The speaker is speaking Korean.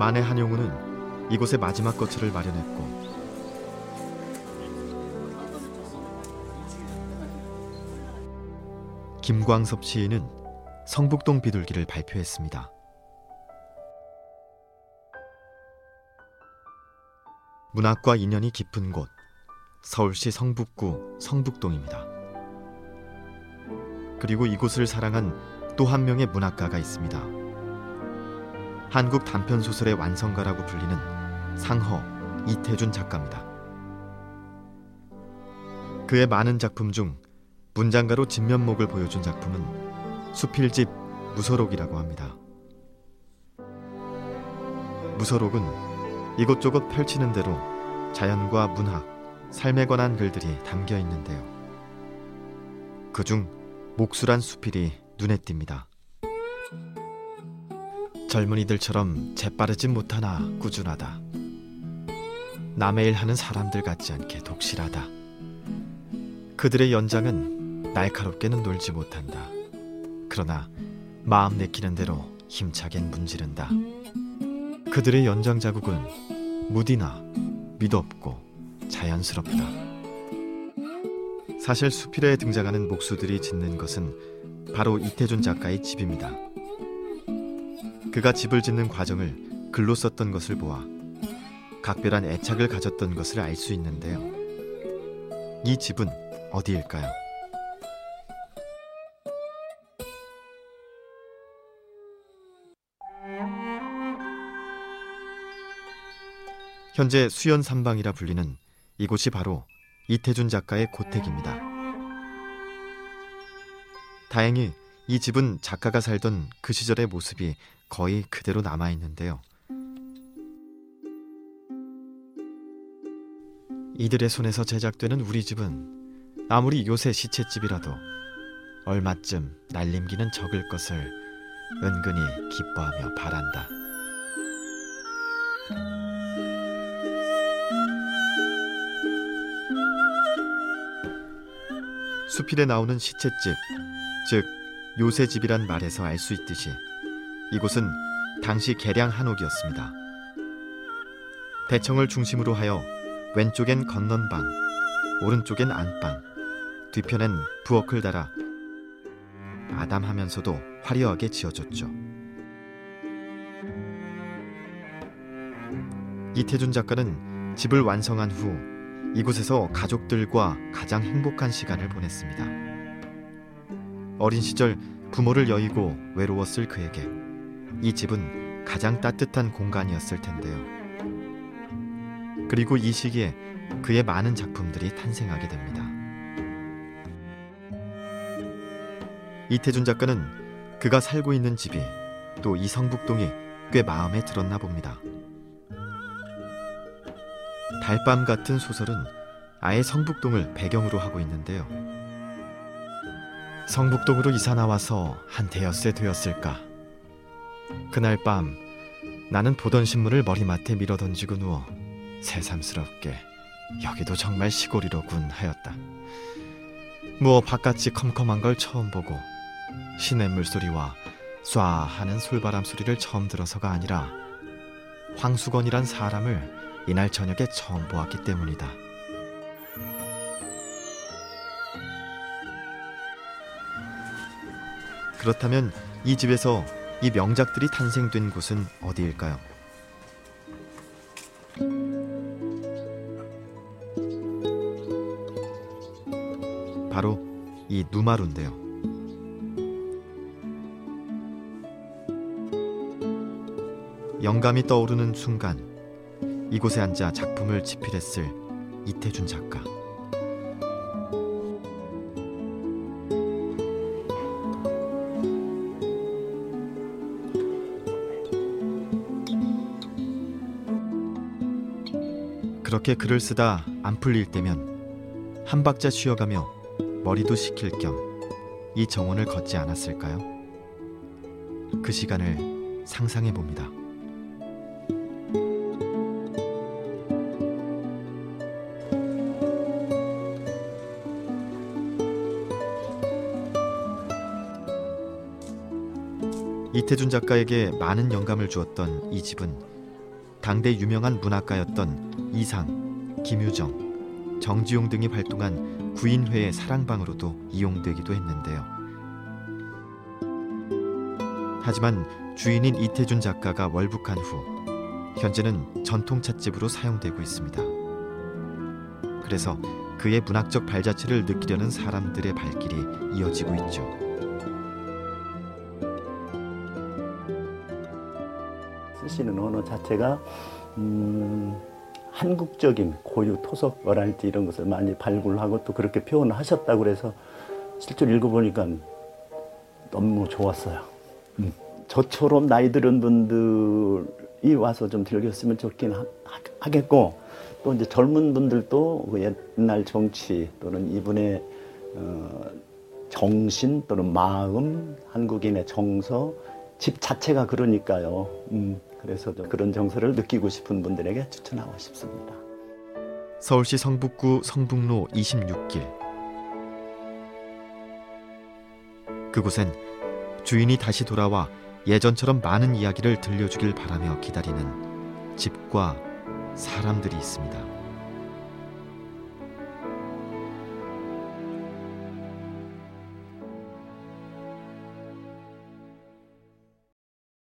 만해 한용우는 이곳에 마지막 거처를 마련했고 김광섭 시인은 성북동 비둘기를 발표했습니다. 문학과 인연이 깊은 곳 서울시 성북구 성북동입니다. 그리고 이곳을 사랑한 또 한 명의 문학가가 있습니다. 한국 단편 소설의 완성가라고 불리는 상허 이태준 작가입니다. 그의 많은 작품 중 문장가로 진면목을 보여준 작품은 수필집 무서록이라고 합니다. 무서록은 이곳저곳 펼치는 대로 자연과 문학, 삶에 관한 글들이 담겨 있는데요. 그중 목수란 수필이 눈에 띕니다. 젊은이들처럼 재빠르지 못하나 꾸준하다. 남의 일 하는 사람들 같지 않게 독실하다. 그들의 연장은 날카롭게는 놀지 못한다. 그러나 마음 내키는 대로 힘차겐 문지른다. 그들의 연장 자국은 무디나 미덥고 자연스럽다. 사실 수필에 등장하는 목수들이 짓는 것은 바로 이태준 작가의 집입니다. 그가 집을 짓는 과정을 글로 썼던 것을 보아 각별한 애착을 가졌던 것을 알 수 있는데요. 이 집은 어디일까요? 현재 수연 삼방이라 불리는 이곳이 바로 이태준 작가의 고택입니다. 다행히 이 집은 작가가 살던 그 시절의 모습이 거의 그대로 남아 있는데요. 이들의 손에서 제작되는 우리 집은 아무리 요새 시체집이라도 얼마쯤 날림기는 적을 것을 은근히 기뻐하며 바란다. 수필에 나오는 시체집, 즉 요새 집이란 말에서 알 수 있듯이 이곳은 당시 개량 한옥이었습니다. 대청을 중심으로 하여 왼쪽엔 건넌방, 오른쪽엔 안방, 뒤편엔 부엌을 달아 아담하면서도 화려하게 지어졌죠. 이태준 작가는 집을 완성한 후 이곳에서 가족들과 가장 행복한 시간을 보냈습니다. 어린 시절 부모를 여의고 외로웠을 그에게 이 집은 가장 따뜻한 공간이었을 텐데요. 그리고 이 시기에 그의 많은 작품들이 탄생하게 됩니다. 이태준 작가는 그가 살고 있는 집이 또 이 성북동이 꽤 마음에 들었나 봅니다. 달밤 같은 소설은 아예 성북동을 배경으로 하고 있는데요. 성북동으로 이사 나와서 한 대여세 되었을까. 그날 밤 나는 보던 신문을 머리맡에 밀어 던지고 누워 새삼스럽게 여기도 정말 시골이로군 하였다. 무어 바깥이 컴컴한 걸 처음 보고 시냇물 소리와 쏴 하는 솔바람 소리를 처음 들어서가 아니라 황수건이란 사람을 이날 저녁에 처음 보았기 때문이다. 그렇다면 이 집에서 이 명작들이 탄생된 곳은 어디일까요? 바로 이 누마루인데요. 영감이 떠오르는 순간 이곳에 앉아 작품을 집필했을 이태준 작가. 그렇게 글을 쓰다 안 풀릴 때면 한 박자 쉬어가며 머리도 식힐 겸 이 정원을 걷지 않았을까요? 그 시간을 상상해 봅니다. 이태준 작가에게 많은 영감을 주었던 이 집은 당대 유명한 문학가였던 이상, 김유정, 정지용 등이 활동한 구인회의 사랑방으로도 이용되기도 했는데요. 하지만 주인인 이태준 작가가 월북한 후 현재는 전통 찻집으로 사용되고 있습니다. 그래서 그의 문학적 발자취를 느끼려는 사람들의 발길이 이어지고 있죠. 쓰시는 언어 자체가 음, 한국적인 고유 토속어랄지 이런 것을 많이 발굴하고 또 그렇게 표현을 하셨다고 그래서 실제로 읽어보니까 너무 좋았어요. 음. 저처럼 나이 들은 분들이 와서 좀 즐겼으면 좋긴 하, 하겠고 또 이제 젊은 분들도 그 옛날 정치 또는 이분의 어, 정신 또는 마음, 한국인의 정서, 집 자체가 그러니까요. 음, 그래서 좀 그런 정서를 느끼고 싶은 분들에게 추천하고 싶습니다. 서울시 성북구 성북로 26길 그곳엔 주인이 다시 돌아와 예전처럼 많은 이야기를 들려주길 바라며 기다리는 집과 사람들이 있습니다.